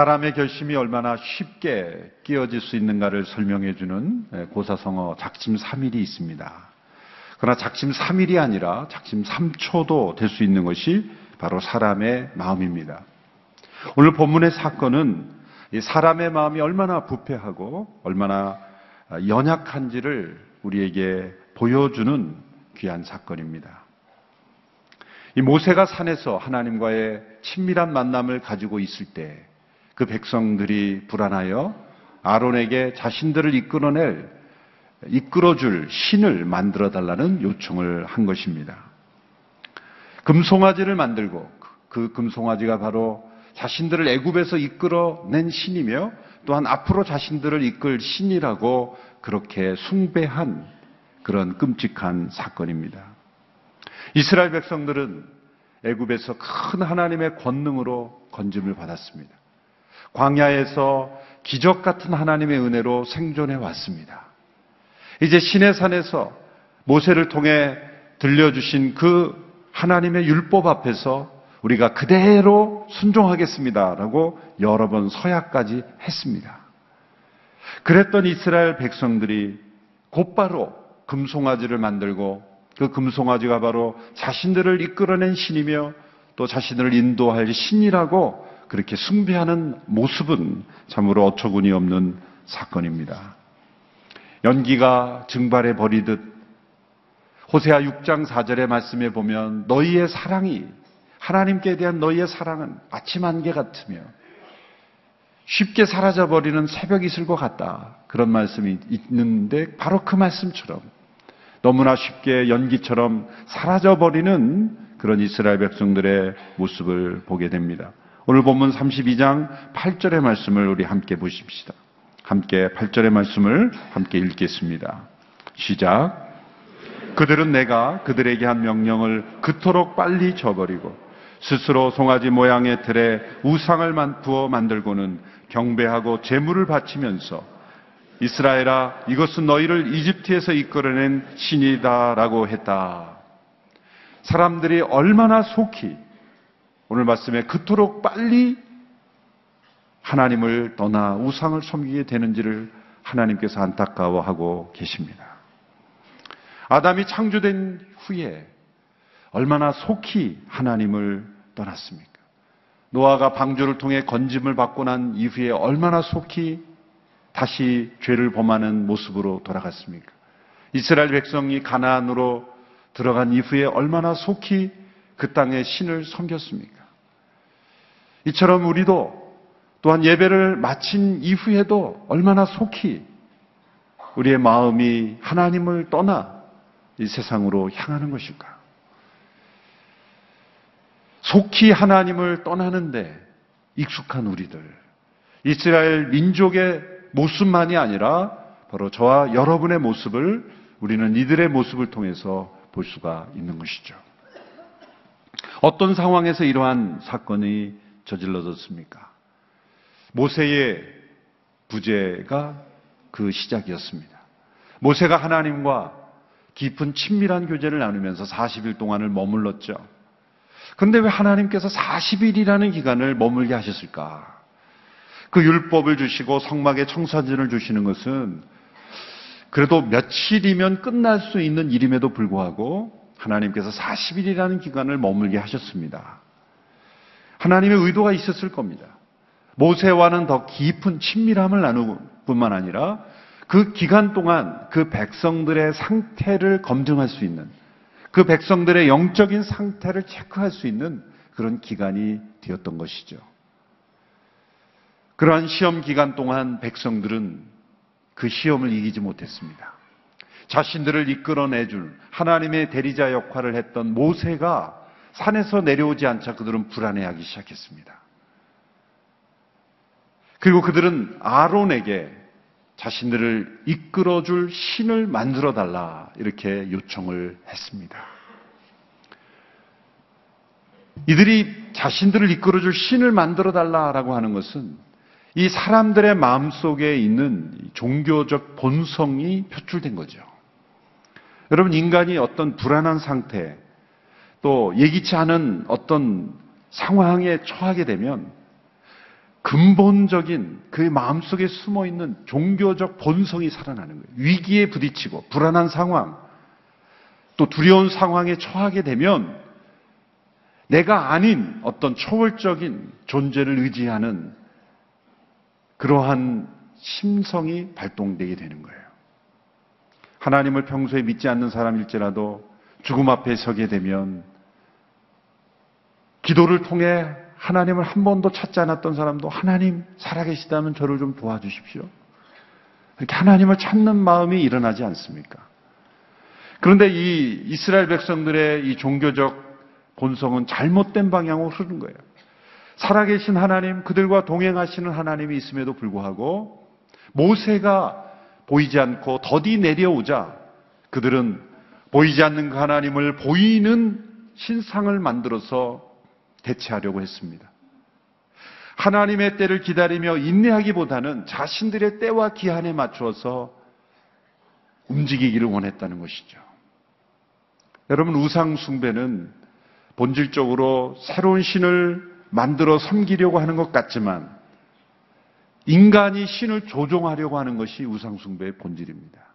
사람의 결심이 얼마나 쉽게 끼어질 수 있는가를 설명해 주는 고사성어 작심 3일이 있습니다. 그러나 작심 3일이 아니라 작심 3초도 될 수 있는 것이 바로 사람의 마음입니다. 오늘 본문의 사건은 사람의 마음이 얼마나 부패하고 얼마나 연약한지를 우리에게 보여주는 귀한 사건입니다. 이 모세가 산에서 하나님과의 친밀한 만남을 가지고 있을 때 그 백성들이 불안하여 아론에게 자신들을 이끌어낼 이끌어줄 신을 만들어 달라는 요청을 한 것입니다. 금송아지를 만들고 그 금송아지가 바로 자신들을 애굽에서 이끌어낸 신이며 또한 앞으로 자신들을 이끌 신이라고 그렇게 숭배한 그런 끔찍한 사건입니다. 이스라엘 백성들은 애굽에서 큰 하나님의 권능으로 건짐을 받았습니다. 광야에서 기적 같은 하나님의 은혜로 생존해 왔습니다. 이제 신의 산에서 모세를 통해 들려주신 그 하나님의 율법 앞에서 우리가 그대로 순종하겠습니다라고 여러 번 서약까지 했습니다. 그랬던 이스라엘 백성들이 곧바로 금송아지를 만들고 그 금송아지가 바로 자신들을 이끌어낸 신이며 또 자신을 인도할 신이라고 그렇게 숭배하는 모습은 참으로 어처구니 없는 사건입니다. 연기가 증발해 버리듯 호세아 6장 4절의 말씀에 보면 너희의 사랑이 하나님께 대한 너희의 사랑은 아침 안개 같으며 쉽게 사라져 버리는 새벽 이슬 것 같다. 그런 말씀이 있는데 바로 그 말씀처럼 너무나 쉽게 연기처럼 사라져 버리는 그런 이스라엘 백성들의 모습을 보게 됩니다. 오늘 본문 32장 8절의 말씀을 우리 함께 보십시다. 함께 8절의 말씀을 함께 읽겠습니다. 시작. 그들은 내가 그들에게 한 명령을 그토록 빨리 저버리고 스스로 송아지 모양의 틀에 우상을 부어 만들고는 경배하고 재물을 바치면서 이스라엘아 이것은 너희를 이집트에서 이끌어낸 신이다라고 했다. 사람들이 얼마나 속히 오늘 말씀에 그토록 빨리 하나님을 떠나 우상을 섬기게 되는지를 하나님께서 안타까워하고 계십니다. 아담이 창조된 후에 얼마나 속히 하나님을 떠났습니까? 노아가 방주를 통해 건짐을 받고 난 이후에 얼마나 속히 다시 죄를 범하는 모습으로 돌아갔습니까? 이스라엘 백성이 가나안으로 들어간 이후에 얼마나 속히 그 땅의 신을 섬겼습니까? 이처럼 우리도 또한 예배를 마친 이후에도 얼마나 속히 우리의 마음이 하나님을 떠나 이 세상으로 향하는 것일까? 속히 하나님을 떠나는데 익숙한 우리들, 이스라엘 민족의 모습만이 아니라 바로 저와 여러분의 모습을 우리는 이들의 모습을 통해서 볼 수가 있는 것이죠. 어떤 상황에서 이러한 사건이 저질러졌습니까? 모세의 부재가 그 시작이었습니다. 모세가 하나님과 깊은 친밀한 교제를 나누면서 40일 동안을 머물렀죠. 그런데 왜 하나님께서 40일이라는 기간을 머물게 하셨을까? 그 율법을 주시고 성막의 청사진을 주시는 것은 그래도 며칠이면 끝날 수 있는 일임에도 불구하고 하나님께서 40일이라는 기간을 머물게 하셨습니다. 하나님의 의도가 있었을 겁니다. 모세와는 더 깊은 친밀함을 나누 뿐만 아니라 그 기간 동안 그 백성들의 상태를 검증할 수 있는 그 백성들의 영적인 상태를 체크할 수 있는 그런 기간이 되었던 것이죠. 그러한 시험 기간 동안 백성들은 그 시험을 이기지 못했습니다. 자신들을 이끌어내줄 하나님의 대리자 역할을 했던 모세가 산에서 내려오지 않자 그들은 불안해하기 시작했습니다. 그리고 그들은 아론에게 자신들을 이끌어줄 신을 만들어 달라 이렇게 요청을 했습니다. 이들이 자신들을 이끌어줄 신을 만들어 달라라고 하는 것은 이 사람들의 마음 속에 있는 종교적 본성이 표출된 거죠. 여러분, 인간이 어떤 불안한 상태, 또 예기치 않은 어떤 상황에 처하게 되면 근본적인 그 마음속에 숨어 있는 종교적 본성이 살아나는 거예요. 위기에 부딪히고 불안한 상황, 또 두려운 상황에 처하게 되면 내가 아닌 어떤 초월적인 존재를 의지하는 그러한 심성이 발동되게 되는 거예요. 하나님을 평소에 믿지 않는 사람일지라도 죽음 앞에 서게 되면 기도를 통해 하나님을 한 번도 찾지 않았던 사람도 하나님 살아계시다면 저를 좀 도와주십시오. 이렇게 하나님을 찾는 마음이 일어나지 않습니까? 그런데 이 이스라엘 백성들의 이 종교적 본성은 잘못된 방향으로 흐르는 거예요. 살아계신 하나님, 그들과 동행하시는 하나님이 있음에도 불구하고 모세가 보이지 않고 더디 내려오자 그들은 보이지 않는 그 하나님을 보이는 신상을 만들어서 대체하려고 했습니다. 하나님의 때를 기다리며 인내하기보다는 자신들의 때와 기한에 맞추어서 움직이기를 원했다는 것이죠. 여러분, 우상숭배는 본질적으로 새로운 신을 만들어 섬기려고 하는 것 같지만 인간이 신을 조종하려고 하는 것이 우상숭배의 본질입니다.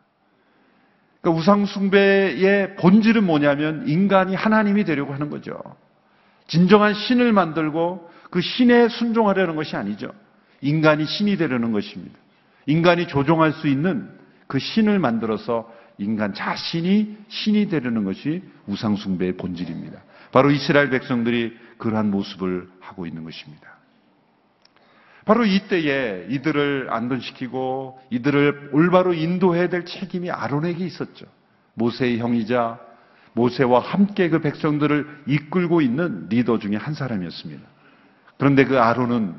그러니까 우상숭배의 본질은 뭐냐면 인간이 하나님이 되려고 하는 거죠. 진정한 신을 만들고 그 신에 순종하려는 것이 아니죠. 인간이 신이 되려는 것입니다. 인간이 조종할 수 있는 그 신을 만들어서 인간 자신이 신이 되려는 것이 우상숭배의 본질입니다. 바로 이스라엘 백성들이 그러한 모습을 하고 있는 것입니다. 바로 이때에 이들을 안전시키고 이들을 올바로 인도해야 될 책임이 아론에게 있었죠. 모세의 형이자 모세와 함께 그 백성들을 이끌고 있는 리더 중에 한 사람이었습니다. 그런데 그 아론은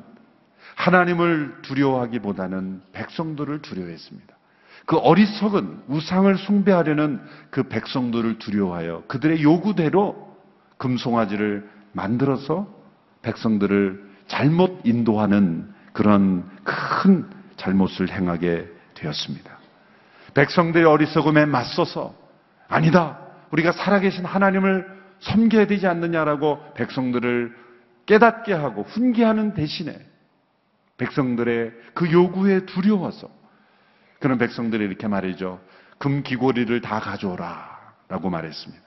하나님을 두려워하기보다는 백성들을 두려워했습니다. 그 어리석은 우상을 숭배하려는 그 백성들을 두려워하여 그들의 요구대로 금송아지를 만들어서 백성들을 잘못 인도하는 그런 큰 잘못을 행하게 되었습니다. 백성들의 어리석음에 맞서서 아니다. 우리가 살아계신 하나님을 섬겨야 되지 않느냐라고 백성들을 깨닫게 하고 훈계하는 대신에 백성들의 그 요구에 두려워서 그런 백성들이 이렇게 말이죠. 금 귀고리를 다 가져오라 라고 말했습니다.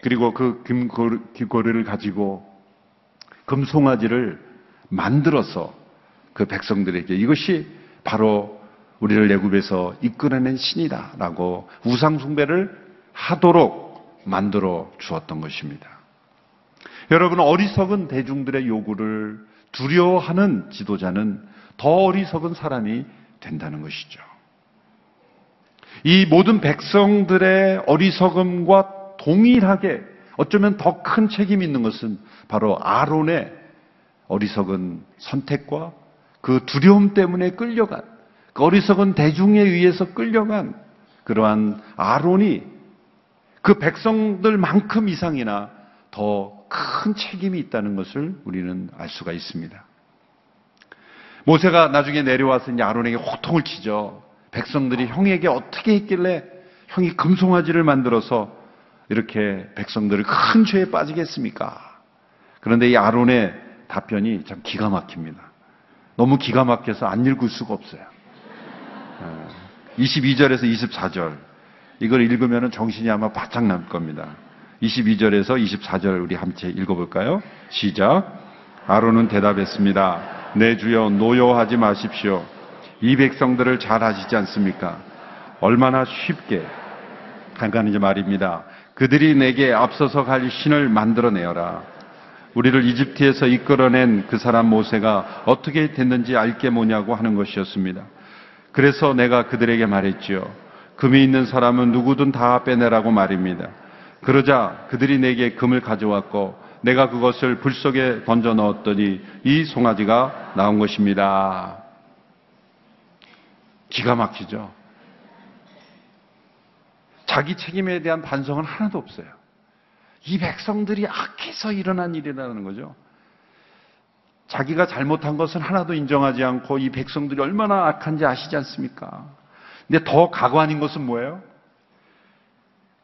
그리고 그 금 귀고리를 가지고 금송아지를 만들어서 그 백성들에게 이것이 바로 우리를 애굽에서 이끌어낸 신이다라고 우상 숭배를 하도록 만들어 주었던 것입니다. 여러분 어리석은 대중들의 요구를 두려워하는 지도자는 더 어리석은 사람이 된다는 것이죠. 이 모든 백성들의 어리석음과 동일하게 어쩌면 더 큰 책임이 있는 것은 바로 아론의 어리석은 선택과 그 두려움 때문에 끌려간 그 어리석은 대중에 의해서 끌려간 그러한 아론이 그 백성들만큼 이상이나 더 큰 책임이 있다는 것을 우리는 알 수가 있습니다. 모세가 나중에 내려와서 이제 아론에게 호통을 치죠. 백성들이 형에게 어떻게 했길래 형이 금송아지를 만들어서 이렇게 백성들을 큰 죄에 빠지겠습니까? 그런데 이 아론의 답변이 참 기가 막힙니다. 너무 기가 막혀서 안 읽을 수가 없어요. 22절에서 24절. 이걸 읽으면 정신이 아마 바짝 날 겁니다. 22절에서 24절 우리 함께 읽어볼까요? 시작. 아론은 대답했습니다. 내 주여 노여하지 마십시오. 이 백성들을 잘 하시지 않습니까? 얼마나 쉽게 간간히 말입니다. 그들이 내게 앞서서 갈 신을 만들어내어라. 우리를 이집트에서 이끌어낸 그 사람 모세가 어떻게 됐는지 알게 뭐냐고 하는 것이었습니다. 그래서 내가 그들에게 말했지요. 금이 있는 사람은 누구든 다 빼내라고 말입니다. 그러자 그들이 내게 금을 가져왔고 내가 그것을 불 속에 던져 넣었더니 이 송아지가 나온 것입니다. 기가 막히죠. 자기 책임에 대한 반성은 하나도 없어요. 이 백성들이 악해서 일어난 일이라는 거죠. 자기가 잘못한 것은 하나도 인정하지 않고 이 백성들이 얼마나 악한지 아시지 않습니까? 근데 더 가관인 것은 뭐예요?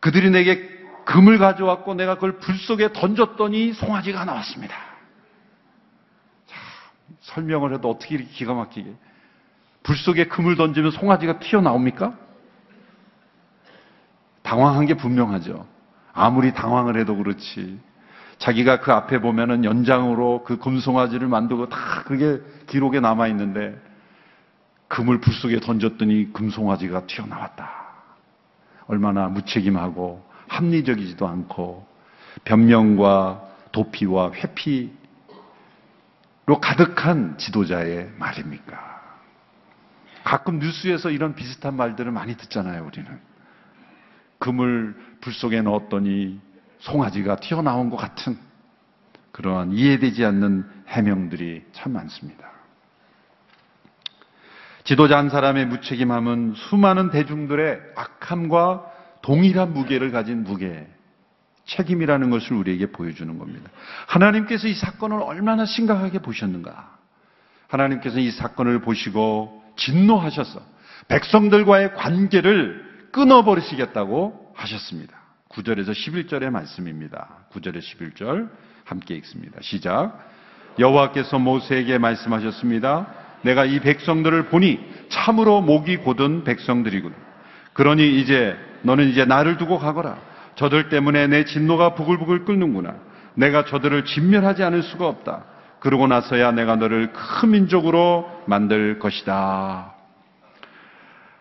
그들이 내게 금을 가져왔고 내가 그걸 불 속에 던졌더니 송아지가 나왔습니다. 자, 설명을 해도 어떻게 이렇게 기가 막히게. 불 속에 금을 던지면 송아지가 튀어나옵니까? 당황한 게 분명하죠. 아무리 당황을 해도 그렇지. 자기가 그 앞에 보면은 연장으로 그 금송아지를 만들고 다 그게 기록에 남아 있는데 금을 불 속에 던졌더니 금송아지가 튀어나왔다. 얼마나 무책임하고 합리적이지도 않고 변명과 도피와 회피로 가득한 지도자의 말입니까? 가끔 뉴스에서 이런 비슷한 말들을 많이 듣잖아요, 우리는. 금을 불 속에 넣었더니 송아지가 튀어나온 것 같은 그러한 이해되지 않는 해명들이 참 많습니다. 지도자 한 사람의 무책임함은 수많은 대중들의 악함과 동일한 무게를 가진 무게, 책임이라는 것을 우리에게 보여주는 겁니다. 하나님께서 이 사건을 얼마나 심각하게 보셨는가? 하나님께서 이 사건을 보시고 진노하셔서 백성들과의 관계를 끊어버리시겠다고 하셨습니다. 9절에서 11절의 말씀입니다. 9절에 11절 함께 읽습니다. 시작. 여호와께서 모세에게 말씀하셨습니다. 내가 이 백성들을 보니 참으로 목이 곧은 백성들이군. 그러니 이제 너는 이제 나를 두고 가거라. 저들 때문에 내 진노가 부글부글 끓는구나. 내가 저들을 진멸하지 않을 수가 없다. 그러고 나서야 내가 너를 큰 민족으로 만들 것이다.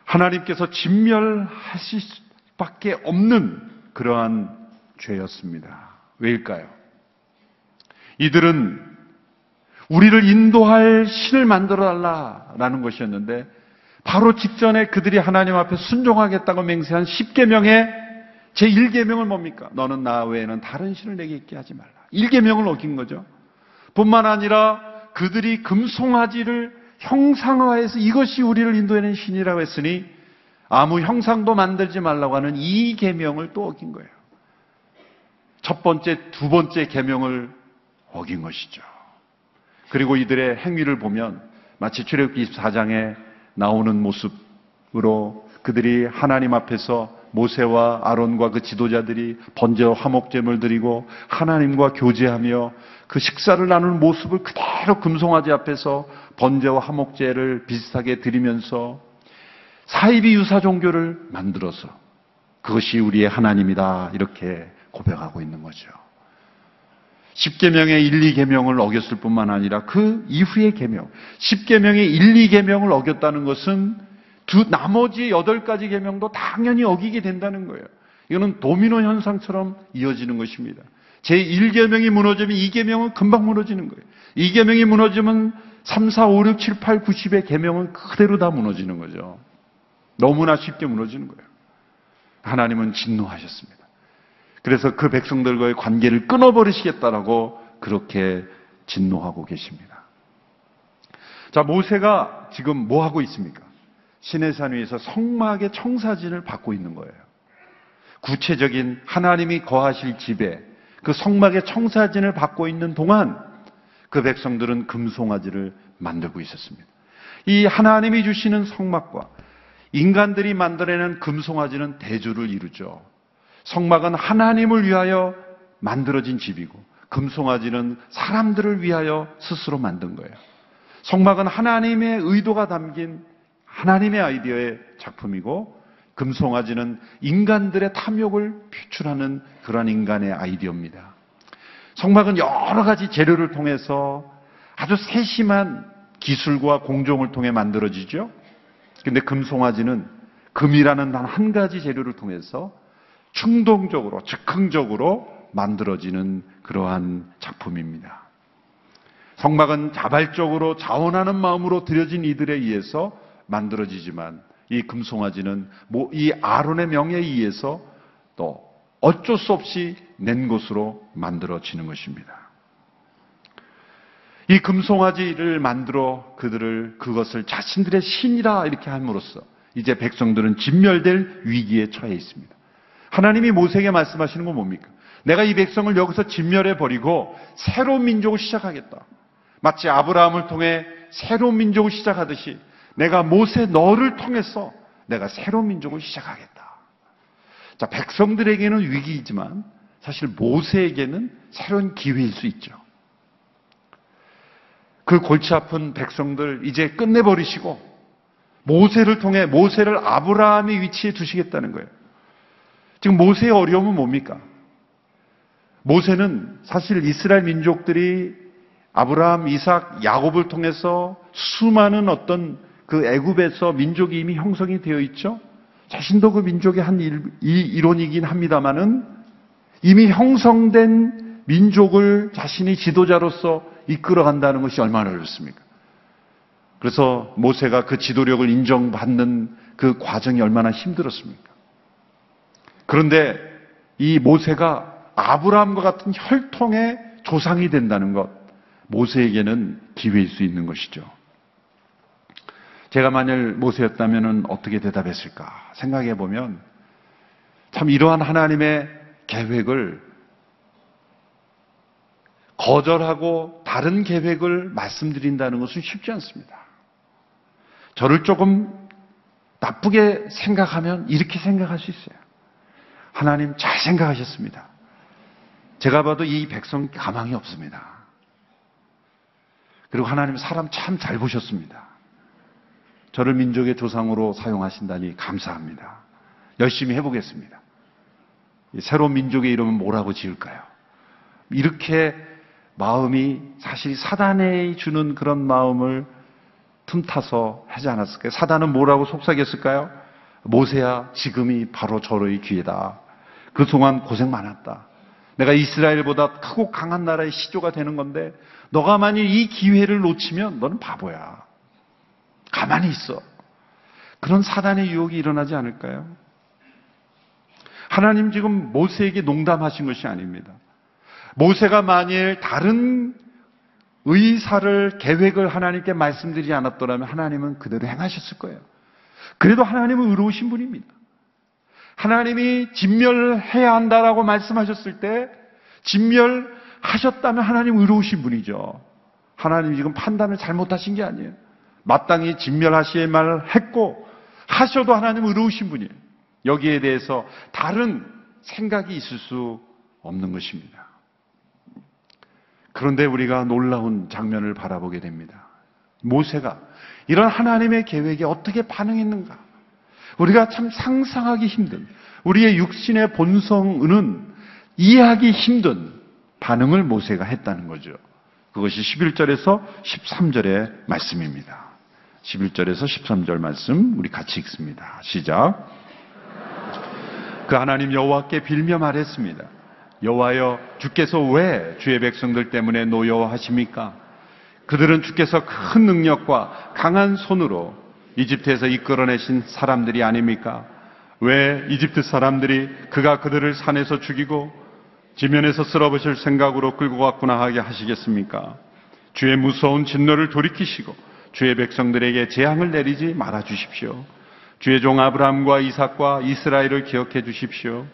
하나님께서 진멸하실 수밖에 없는 그러한 죄였습니다. 왜일까요? 이들은 우리를 인도할 신을 만들어 달라라는 것이었는데 바로 직전에 그들이 하나님 앞에 순종하겠다고 맹세한 10계명의 제 1계명은 뭡니까? 너는 나 외에는 다른 신을 내게 있게 하지 말라. 1계명을 어긴 거죠. 뿐만 아니라 그들이 금송아지를 형상화해서 이것이 우리를 인도하는 신이라고 했으니 아무 형상도 만들지 말라고 하는 이 계명을 또 어긴 거예요. 첫 번째, 두 번째 계명을 어긴 것이죠. 그리고 이들의 행위를 보면 마치 출애굽기 24장에 나오는 모습으로 그들이 하나님 앞에서 모세와 아론과 그 지도자들이 번제와 화목제물 드리고 하나님과 교제하며 그 식사를 나누는 모습을 그대로 금송아지 앞에서 번제와 화목제를 비슷하게 드리면서 사이비 유사 종교를 만들어서 그것이 우리의 하나님이다 이렇게 고백하고 있는 거죠. 10계명의 1, 2계명을 어겼을 뿐만 아니라 그 이후의 계명, 10계명의 1, 2계명을 어겼다는 것은 두 나머지 8가지 계명도 당연히 어기게 된다는 거예요. 이거는 도미노 현상처럼 이어지는 것입니다. 제1계명이 무너지면 2계명은 금방 무너지는 거예요. 2계명이 무너지면 3, 4, 5, 6, 7, 8, 90의 계명은 그대로 다 무너지는 거죠. 너무나 쉽게 무너지는 거예요. 하나님은 진노하셨습니다. 그래서 그 백성들과의 관계를 끊어버리시겠다라고 그렇게 진노하고 계십니다. 자, 모세가 지금 뭐 하고 있습니까? 시내산 위에서 성막의 청사진을 받고 있는 거예요. 구체적인 하나님이 거하실 집에 그 성막의 청사진을 받고 있는 동안 그 백성들은 금송아지를 만들고 있었습니다. 이 하나님이 주시는 성막과 인간들이 만들어낸 금송아지는 대조를 이루죠. 성막은 하나님을 위하여 만들어진 집이고 금송아지는 사람들을 위하여 스스로 만든 거예요. 성막은 하나님의 의도가 담긴 하나님의 아이디어의 작품이고 금송아지는 인간들의 탐욕을 표출하는 그러한 인간의 아이디어입니다. 성막은 여러 가지 재료를 통해서 아주 세심한 기술과 공정을 통해 만들어지죠. 근데 금송아지는 금이라는 단 한 가지 재료를 통해서 충동적으로, 즉흥적으로 만들어지는 그러한 작품입니다. 성막은 자발적으로 자원하는 마음으로 들여진 이들에 의해서 만들어지지만 이 금송아지는 뭐이 아론의 명예에 의해서 또 어쩔 수 없이 낸 것으로 만들어지는 것입니다. 이 금송아지를 만들어 그들을 그것을 자신들의 신이라 이렇게 함으로써 이제 백성들은 진멸될 위기에 처해 있습니다. 하나님이 모세에게 말씀하시는 건 뭡니까? 내가 이 백성을 여기서 진멸해 버리고 새로운 민족을 시작하겠다. 마치 아브라함을 통해 새로운 민족을 시작하듯이 내가 모세 너를 통해서 내가 새로운 민족을 시작하겠다. 자, 백성들에게는 위기이지만 사실 모세에게는 새로운 기회일 수 있죠. 그 골치 아픈 백성들 이제 끝내버리시고 모세를 통해 모세를 아브라함의 위치에 두시겠다는 거예요. 지금 모세의 어려움은 뭡니까? 모세는 사실 이스라엘 민족들이 아브라함, 이삭, 야곱을 통해서 수많은 어떤 그 애굽에서 민족이 이미 형성이 되어 있죠. 자신도 그 민족의 한 일, 이 일원이긴 합니다만은 이미 형성된 민족을 자신이 지도자로서 이끌어간다는 것이 얼마나 어렵습니까? 그래서 모세가 그 지도력을 인정받는 그 과정이 얼마나 힘들었습니까? 그런데 이 모세가 아브라함과 같은 혈통의 조상이 된다는 것, 모세에게는 기회일 수 있는 것이죠. 제가 만일 모세였다면 어떻게 대답했을까 생각해 보면 참 이러한 하나님의 계획을 거절하고 다른 계획을 말씀드린다는 것은 쉽지 않습니다. 저를 조금 나쁘게 생각하면 이렇게 생각할 수 있어요. 하나님 잘 생각하셨습니다. 제가 봐도 이 백성 가망이 없습니다. 그리고 하나님 사람 참 잘 보셨습니다. 저를 민족의 조상으로 사용하신다니 감사합니다. 열심히 해보겠습니다. 새로운 민족의 이름은 뭐라고 지을까요? 이렇게 마음이 사실 사단에 주는 그런 마음을 틈타서 하지 않았을까요? 사단은 뭐라고 속삭였을까요? 모세야, 지금이 바로 저의 기회다. 그 동안 고생 많았다. 내가 이스라엘보다 크고 강한 나라의 시조가 되는 건데, 너가 만일 이 기회를 놓치면 너는 바보야. 가만히 있어. 그런 사단의 유혹이 일어나지 않을까요? 하나님 지금 모세에게 농담하신 것이 아닙니다. 모세가 만일 다른 의사를, 계획을 하나님께 말씀드리지 않았더라면 하나님은 그대로 행하셨을 거예요. 그래도 하나님은 의로우신 분입니다. 하나님이 진멸해야 한다라고 말씀하셨을 때 진멸하셨다면 하나님 의로우신 분이죠. 하나님 지금 판단을 잘못하신 게 아니에요. 마땅히 진멸하실 말을 했고 하셔도 하나님 의로우신 분이에요. 여기에 대해서 다른 생각이 있을 수 없는 것입니다. 그런데 우리가 놀라운 장면을 바라보게 됩니다. 모세가 이런 하나님의 계획에 어떻게 반응했는가? 우리가 참 상상하기 힘든 우리의 육신의 본성은 이해하기 힘든 반응을 모세가 했다는 거죠. 그것이 11절에서 13절의 말씀입니다. 11절에서 13절 말씀 우리 같이 읽습니다. 시작. 그 하나님 여호와께 빌며 말했습니다. 여호와여 주께서 왜 주의 백성들 때문에 노여워하십니까? 그들은 주께서 큰 능력과 강한 손으로 이집트에서 이끌어내신 사람들이 아닙니까? 왜 이집트 사람들이 그가 그들을 산에서 죽이고 지면에서 쓸어버실 생각으로 끌고 갔구나 하게 하시겠습니까? 주의 무서운 진노를 돌이키시고 주의 백성들에게 재앙을 내리지 말아 주십시오. 주의 종 아브라함과 이삭과 이스라엘을 기억해 주십시오.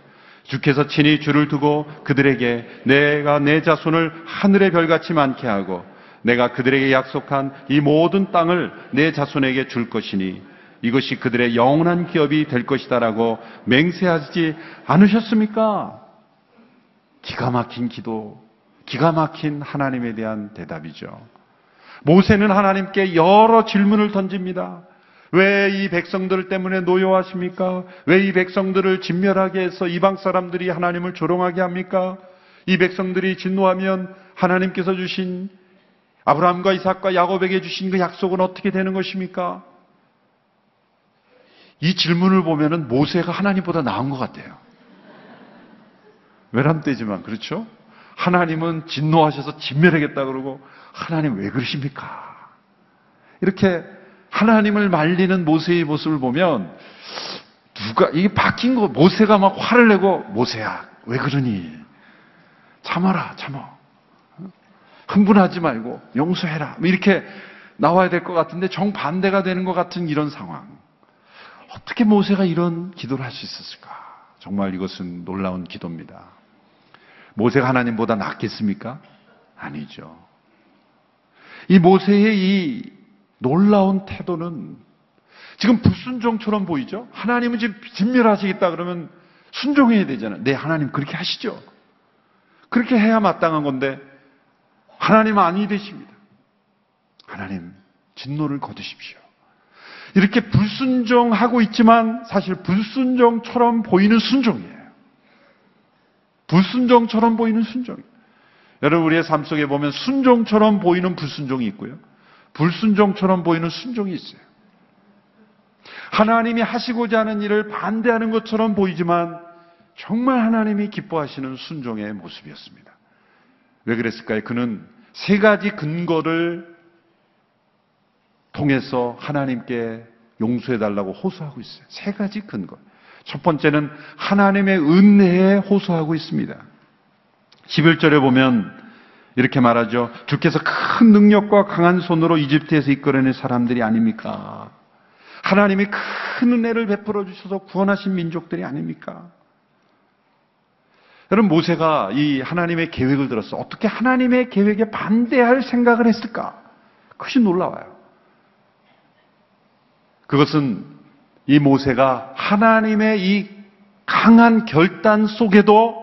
주께서 친히 주를 두고 그들에게 내가 내 자손을 하늘의 별같이 많게 하고 내가 그들에게 약속한 이 모든 땅을 내 자손에게 줄 것이니 이것이 그들의 영원한 기업이 될 것이다라고 맹세하지 않으셨습니까? 기가 막힌 기도, 기가 막힌 하나님에 대한 대답이죠. 모세는 하나님께 여러 질문을 던집니다. 왜 이 백성들 때문에 노여하십니까? 왜 이 백성들을 진멸하게 해서 이방 사람들이 하나님을 조롱하게 합니까? 이 백성들이 진노하면 하나님께서 주신 아브라함과 이삭과 야곱에게 주신 그 약속은 어떻게 되는 것입니까? 이 질문을 보면은 모세가 하나님보다 나은 것 같아요. 외람되지만 그렇죠? 하나님은 진노하셔서 진멸하겠다 그러고 하나님 왜 그러십니까? 이렇게 하나님을 말리는 모세의 모습을 보면 누가 이게 바뀐 거 모세가 막 화를 내고 모세야 왜 그러니? 참아라 참아. 흥분하지 말고 용서해라. 뭐 이렇게 나와야 될 것 같은데 정반대가 되는 것 같은 이런 상황. 어떻게 모세가 이런 기도를 할 수 있었을까? 정말 이것은 놀라운 기도입니다. 모세가 하나님보다 낫겠습니까? 아니죠 이 모세의 이 놀라운 태도는 지금 불순종처럼 보이죠? 하나님은 지금 진멸하시겠다 그러면 순종해야 되잖아요. 네, 하나님 그렇게 하시죠. 그렇게 해야 마땅한 건데 하나님은 아니 되십니다. 하나님 진노를 거두십시오. 이렇게 불순종하고 있지만 사실 불순종처럼 보이는 순종이에요. 불순종처럼 보이는 순종. 여러분 우리의 삶 속에 보면 순종처럼 보이는 불순종이 있고요. 불순종처럼 보이는 순종이 있어요. 하나님이 하시고자 하는 일을 반대하는 것처럼 보이지만 정말 하나님이 기뻐하시는 순종의 모습이었습니다. 왜 그랬을까요? 그는 세 가지 근거를 통해서 하나님께 용서해 달라고 호소하고 있어요. 세 가지 근거. 첫 번째는 하나님의 은혜에 호소하고 있습니다. 11절에 보면 이렇게 말하죠. 주께서 큰 능력과 강한 손으로 이집트에서 이끌어낸 사람들이 아닙니까? 하나님이 큰 은혜를 베풀어 주셔서 구원하신 민족들이 아닙니까? 여러분 모세가 이 하나님의 계획을 들었어. 어떻게 하나님의 계획에 반대할 생각을 했을까? 그것이 놀라워요. 그것은 이 모세가 하나님의 이 강한 결단 속에도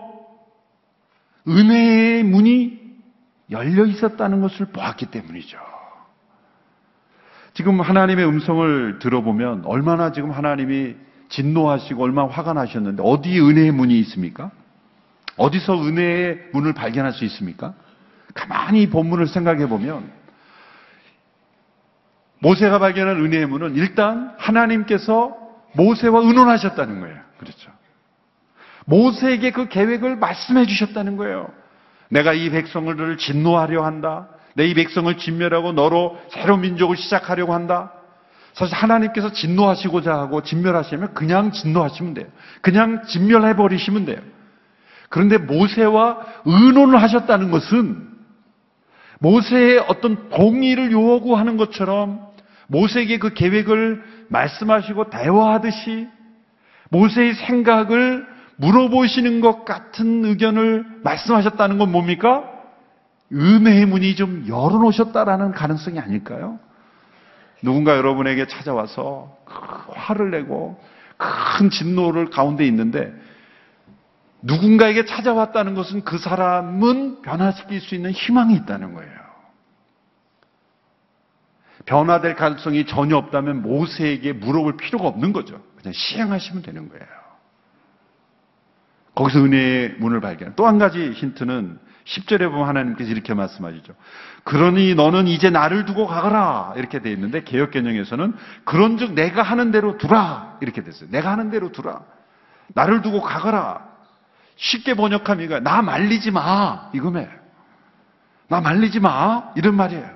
은혜의 문이 열려 있었다는 것을 보았기 때문이죠. 지금 하나님의 음성을 들어보면 얼마나 지금 하나님이 진노하시고 얼마나 화가 나셨는데 어디 은혜의 문이 있습니까? 어디서 은혜의 문을 발견할 수 있습니까? 가만히 본문을 생각해 보면 모세가 발견한 은혜의 문은 일단 하나님께서 모세와 의논하셨다는 거예요. 모세에게 그 계획을 말씀해 주셨다는 거예요. 내가 이 백성을 진노하려 한다. 내 이 백성을 진멸하고 너로 새로운 민족을 시작하려고 한다. 사실 하나님께서 진노하시고자 하고 진멸하시면 그냥 진노하시면 돼요. 그냥 진멸해 버리시면 돼요. 그런데 모세와 의논을 하셨다는 것은 모세의 어떤 동의를 요구하는 것처럼 모세에게 그 계획을 말씀하시고 대화하듯이 모세의 생각을 물어보시는 것 같은 의견을 말씀하셨다는 건 뭡니까? 은혜의 문이 좀 열어놓으셨다라는 가능성이 아닐까요? 누군가 여러분에게 찾아와서 화를 내고 큰 진노를 가운데 있는데 누군가에게 찾아왔다는 것은 그 사람은 변화시킬 수 있는 희망이 있다는 거예요. 변화될 가능성이 전혀 없다면 모세에게 물어볼 필요가 없는 거죠. 그냥 시행하시면 되는 거예요. 거기서 은혜의 문을 발견. 또 한 가지 힌트는 10절에 보면 하나님께서 이렇게 말씀하시죠. 그러니 너는 이제 나를 두고 가거라. 이렇게 돼 있는데 개혁개정에서는 그런 즉 내가 하는 대로 두라. 이렇게 됐어요. 내가 하는 대로 두라. 나를 두고 가거라. 쉽게 번역하면 이거 나 말리지 마. 이거매. 나 말리지 마. 이런 말이에요.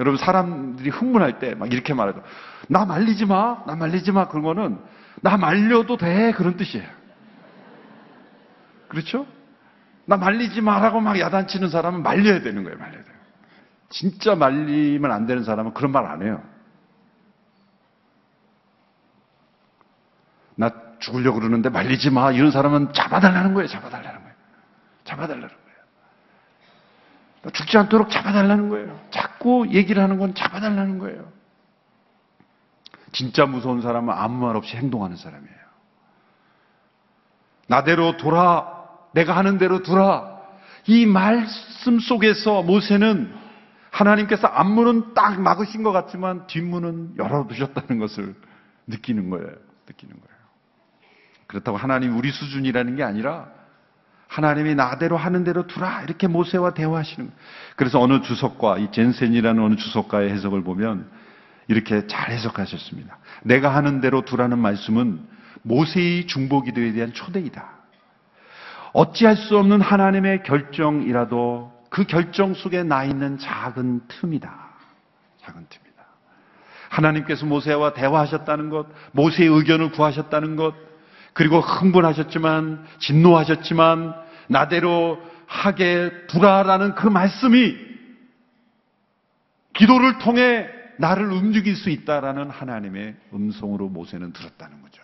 여러분 사람들이 흥분할 때 막 이렇게 말하죠. 나 말리지 마. 나 말리지 마. 그런 거는 나 말려도 돼. 그런 뜻이에요. 그렇죠? 나 말리지 마라고 막 야단치는 사람은 말려야 되는 거예요. 말려야 돼요. 진짜 말리면 안 되는 사람은 그런 말 안 해요. 나 죽으려고 그러는데 말리지 마. 이런 사람은 잡아달라는 거예요. 잡아달라는 거예요. 잡아달라는 거예요. 나 죽지 않도록 잡아달라는 거예요. 자꾸 얘기를 하는 건 잡아달라는 거예요. 진짜 무서운 사람은 아무 말 없이 행동하는 사람이에요. 나대로 돌아, 내가 하는 대로 두라. 이 말씀 속에서 모세는 하나님께서 앞문은 딱 막으신 것 같지만 뒷문은 열어두셨다는 것을 느끼는 거예요. 느끼는 거예요. 그렇다고 하나님 우리 수준이라는 게 아니라 하나님이 나대로 하는 대로 두라 이렇게 모세와 대화하시는 거예요. 그래서 어느 주석과 이 젠센이라는 어느 주석가의 해석을 보면 이렇게 잘 해석하셨습니다. 내가 하는 대로 두라는 말씀은 모세의 중보기도에 대한 초대이다. 어찌할 수 없는 하나님의 결정이라도 그 결정 속에 나 있는 작은 틈이다. 작은 틈이다. 하나님께서 모세와 대화하셨다는 것, 모세의 의견을 구하셨다는 것, 그리고 흥분하셨지만, 진노하셨지만, 나대로 하게 두라라는 그 말씀이 기도를 통해 나를 움직일 수 있다라는 하나님의 음성으로 모세는 들었다는 거죠.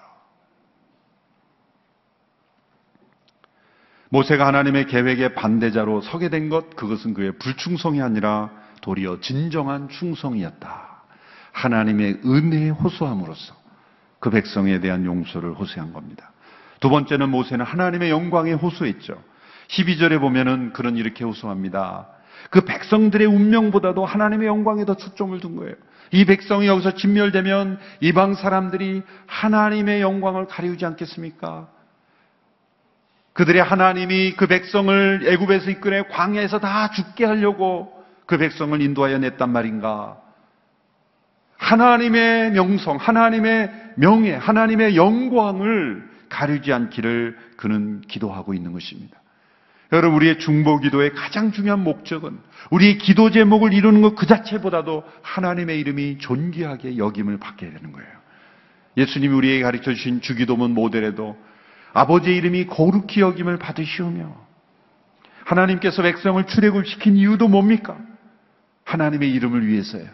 모세가 하나님의 계획의 반대자로 서게 된 것, 그것은 그의 불충성이 아니라 도리어 진정한 충성이었다. 하나님의 은혜에 호소함으로써 그 백성에 대한 용서를 호소한 겁니다. 두 번째는 모세는 하나님의 영광에 호소했죠. 12절에 보면은 그런 이렇게 호소합니다. 그 백성들의 운명보다도 하나님의 영광에 더 초점을 둔 거예요. 이 백성이 여기서 진멸되면 이방 사람들이 하나님의 영광을 가리우지 않겠습니까? 그들의 하나님이 그 백성을 애굽에서 이끌어 광야에서 다 죽게 하려고 그 백성을 인도하여 냈단 말인가? 하나님의 명성, 하나님의 명예, 하나님의 영광을 가리지 않기를 그는 기도하고 있는 것입니다. 여러분, 우리의 중보 기도의 가장 중요한 목적은 우리의 기도 제목을 이루는 것 그 자체보다도 하나님의 이름이 존귀하게 여김을 받게 되는 거예요. 예수님이 우리에게 가르쳐 주신 주기도문 모델에도 아버지의 이름이 거룩히 여김을 받으시오며 하나님께서 백성을 출애굽시킨 이유도 뭡니까? 하나님의 이름을 위해서요.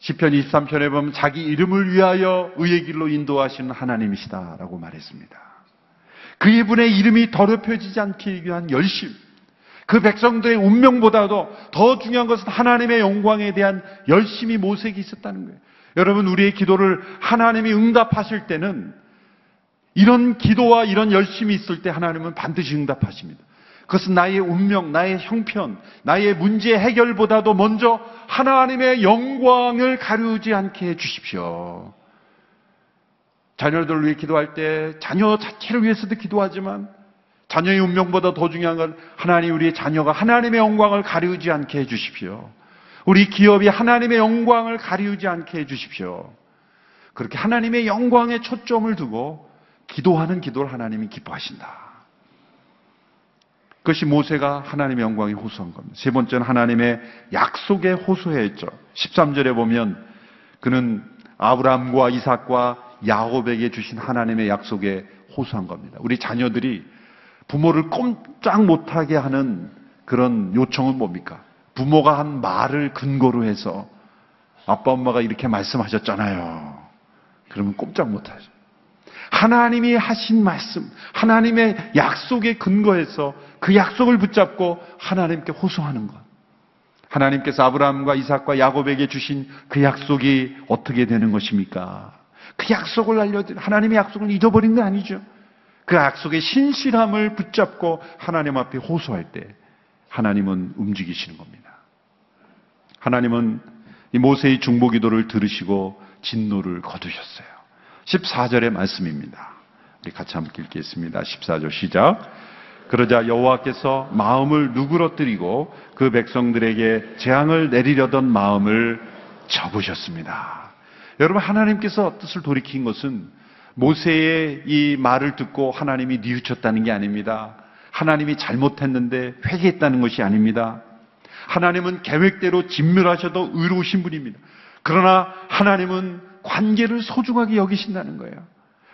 시편 23편에 보면 자기 이름을 위하여 의의 길로 인도하시는 하나님이시다라고 말했습니다. 그이분의 이름이 더럽혀지지 않기 위한 열심, 그 백성들의 운명보다도 더 중요한 것은 하나님의 영광에 대한 열심이 모색이 있었다는 거예요. 여러분, 우리의 기도를 하나님이 응답하실 때는 이런 기도와 이런 열심이 있을 때 하나님은 반드시 응답하십니다. 그것은 나의 운명, 나의 형편, 나의 문제 해결보다도 먼저 하나님의 영광을 가르지 않게 해 주십시오. 자녀들을 위해 기도할 때 자녀 자체를 위해서도 기도하지만 자녀의 운명보다 더 중요한 건 하나님 우리의 자녀가 하나님의 영광을 가리우지 않게 해 주십시오. 우리 기업이 하나님의 영광을 가리우지 않게 해 주십시오. 그렇게 하나님의 영광에 초점을 두고 기도하는 기도를 하나님이 기뻐하신다. 그것이 모세가 하나님의 영광에 호소한 겁니다. 세 번째는 하나님의 약속에 호소했죠. 13절에 보면 그는 아브라함과 이삭과 야곱에게 주신 하나님의 약속에 호소한 겁니다. 우리 자녀들이 부모를 꼼짝 못하게 하는 그런 요청은 뭡니까? 부모가 한 말을 근거로 해서 아빠 엄마가 이렇게 말씀하셨잖아요. 그러면 꼼짝 못하죠. 하나님이 하신 말씀, 하나님의 약속에 근거해서 그 약속을 붙잡고 하나님께 호소하는 것. 하나님께서 아브라함과 이삭과 야곱에게 주신 그 약속이 어떻게 되는 것입니까? 그 약속을 알려드 하나님의 약속을 잊어버린 거 아니죠. 그 약속의 신실함을 붙잡고 하나님 앞에 호소할 때 하나님은 움직이시는 겁니다. 하나님은 이 모세의 중보 기도를 들으시고 진노를 거두셨어요. 14절의 말씀입니다. 우리 같이 함께 읽겠습니다. 14절 시작. 그러자 여호와께서 마음을 누그러뜨리고 그 백성들에게 재앙을 내리려던 마음을 접으셨습니다. 여러분 하나님께서 뜻을 돌이킨 것은 모세의 이 말을 듣고 하나님이 뉘우쳤다는 게 아닙니다. 하나님이 잘못했는데 회개했다는 것이 아닙니다. 하나님은 계획대로 진멸하셔도 의로우신 분입니다. 그러나 하나님은 관계를 소중하게 여기신다는 거예요.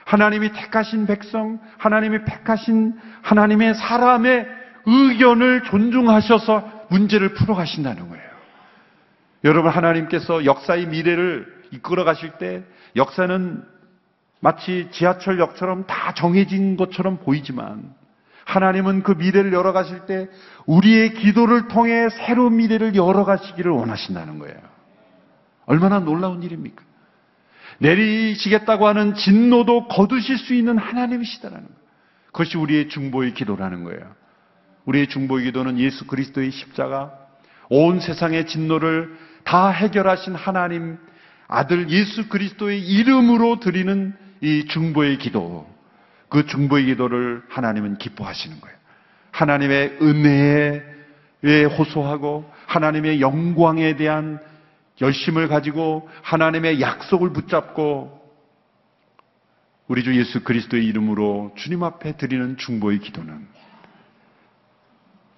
하나님이 택하신 백성, 하나님이 택하신 하나님의 사람의 의견을 존중하셔서 문제를 풀어가신다는 거예요. 여러분, 하나님께서 역사의 미래를 이끌어 가실 때 역사는 마치 지하철역처럼 다 정해진 것처럼 보이지만 하나님은 그 미래를 열어가실 때 우리의 기도를 통해 새로운 미래를 열어가시기를 원하신다는 거예요. 얼마나 놀라운 일입니까? 내리시겠다고 하는 진노도 거두실 수 있는 하나님이시다라는 거예요. 그것이 우리의 중보의 기도라는 거예요. 우리의 중보의 기도는 예수 그리스도의 십자가, 온 세상의 진노를 다 해결하신 하나님 아들 예수 그리스도의 이름으로 드리는 이 중보의 기도, 그 중보의 기도를 하나님은 기뻐하시는 거예요. 하나님의 은혜에 호소하고 하나님의 영광에 대한 열심을 가지고 하나님의 약속을 붙잡고 우리 주 예수 그리스도의 이름으로 주님 앞에 드리는 중보의 기도는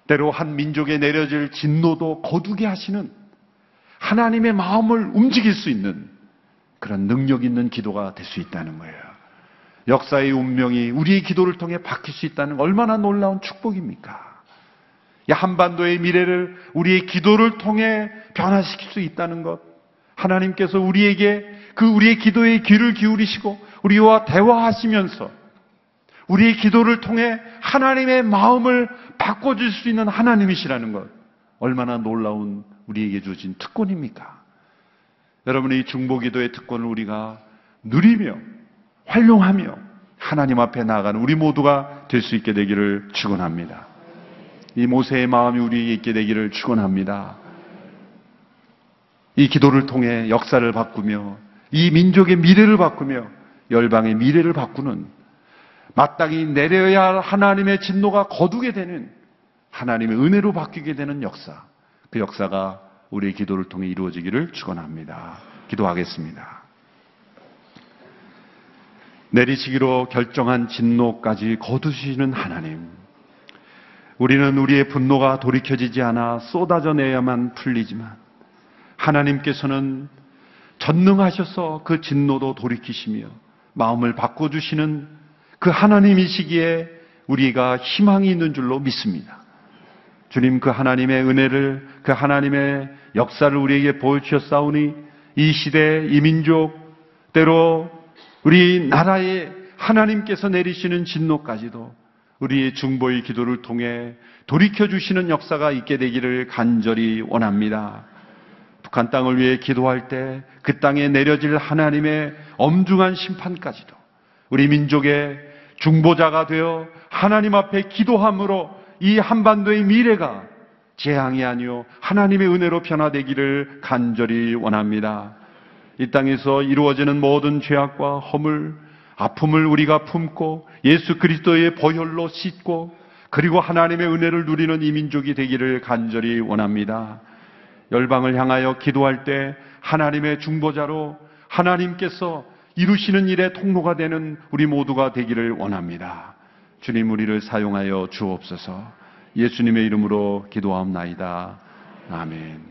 때로 한 민족에 내려질 진노도 거두게 하시는 하나님의 마음을 움직일 수 있는 그런 능력 있는 기도가 될 수 있다는 거예요. 역사의 운명이 우리의 기도를 통해 바뀔 수 있다는 얼마나 놀라운 축복입니까? 한반도의 미래를 우리의 기도를 통해 변화시킬 수 있다는 것. 하나님께서 우리에게 그 우리의 기도에 귀를 기울이시고 우리와 대화하시면서 우리의 기도를 통해 하나님의 마음을 바꿔줄 수 있는 하나님이시라는 것. 얼마나 놀라운 우리에게 주어진 특권입니까? 여러분의 중보 기도의 특권을 우리가 누리며 활용하며 하나님 앞에 나아가는 우리 모두가 될 수 있게 되기를 축원합니다. 이 모세의 마음이 우리에게 있게 되기를 축원합니다. 이 기도를 통해 역사를 바꾸며 이 민족의 미래를 바꾸며 열방의 미래를 바꾸는 마땅히 내려야 할 하나님의 진노가 거두게 되는 하나님의 은혜로 바뀌게 되는 역사. 그 역사가 우리의 기도를 통해 이루어지기를 축원합니다. 기도하겠습니다. 내리시기로 결정한 진노까지 거두시는 하나님. 우리는 우리의 분노가 돌이켜지지 않아 쏟아져 내야만 풀리지만 하나님께서는 전능하셔서 그 진노도 돌이키시며 마음을 바꿔주시는 그 하나님이시기에 우리가 희망이 있는 줄로 믿습니다. 주님 그 하나님의 은혜를 그 하나님의 역사를 우리에게 보여주셨사오니 이 시대 이 민족 때로 우리 나라에 하나님께서 내리시는 진노까지도 우리의 중보의 기도를 통해 돌이켜 주시는 역사가 있게 되기를 간절히 원합니다. 북한 땅을 위해 기도할 때 그 땅에 내려질 하나님의 엄중한 심판까지도 우리 민족의 중보자가 되어 하나님 앞에 기도함으로 이 한반도의 미래가 재앙이 아니요 하나님의 은혜로 변화되기를 간절히 원합니다. 이 땅에서 이루어지는 모든 죄악과 허물, 아픔을 우리가 품고 예수 그리스도의 보혈로 씻고 그리고 하나님의 은혜를 누리는 이 민족이 되기를 간절히 원합니다. 열방을 향하여 기도할 때 하나님의 중보자로 하나님께서 이루시는 일의 통로가 되는 우리 모두가 되기를 원합니다. 주님 우리를 사용하여 주옵소서. 예수님의 이름으로 기도하옵나이다. 아멘.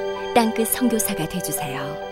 땅끝 성교사가 되주세요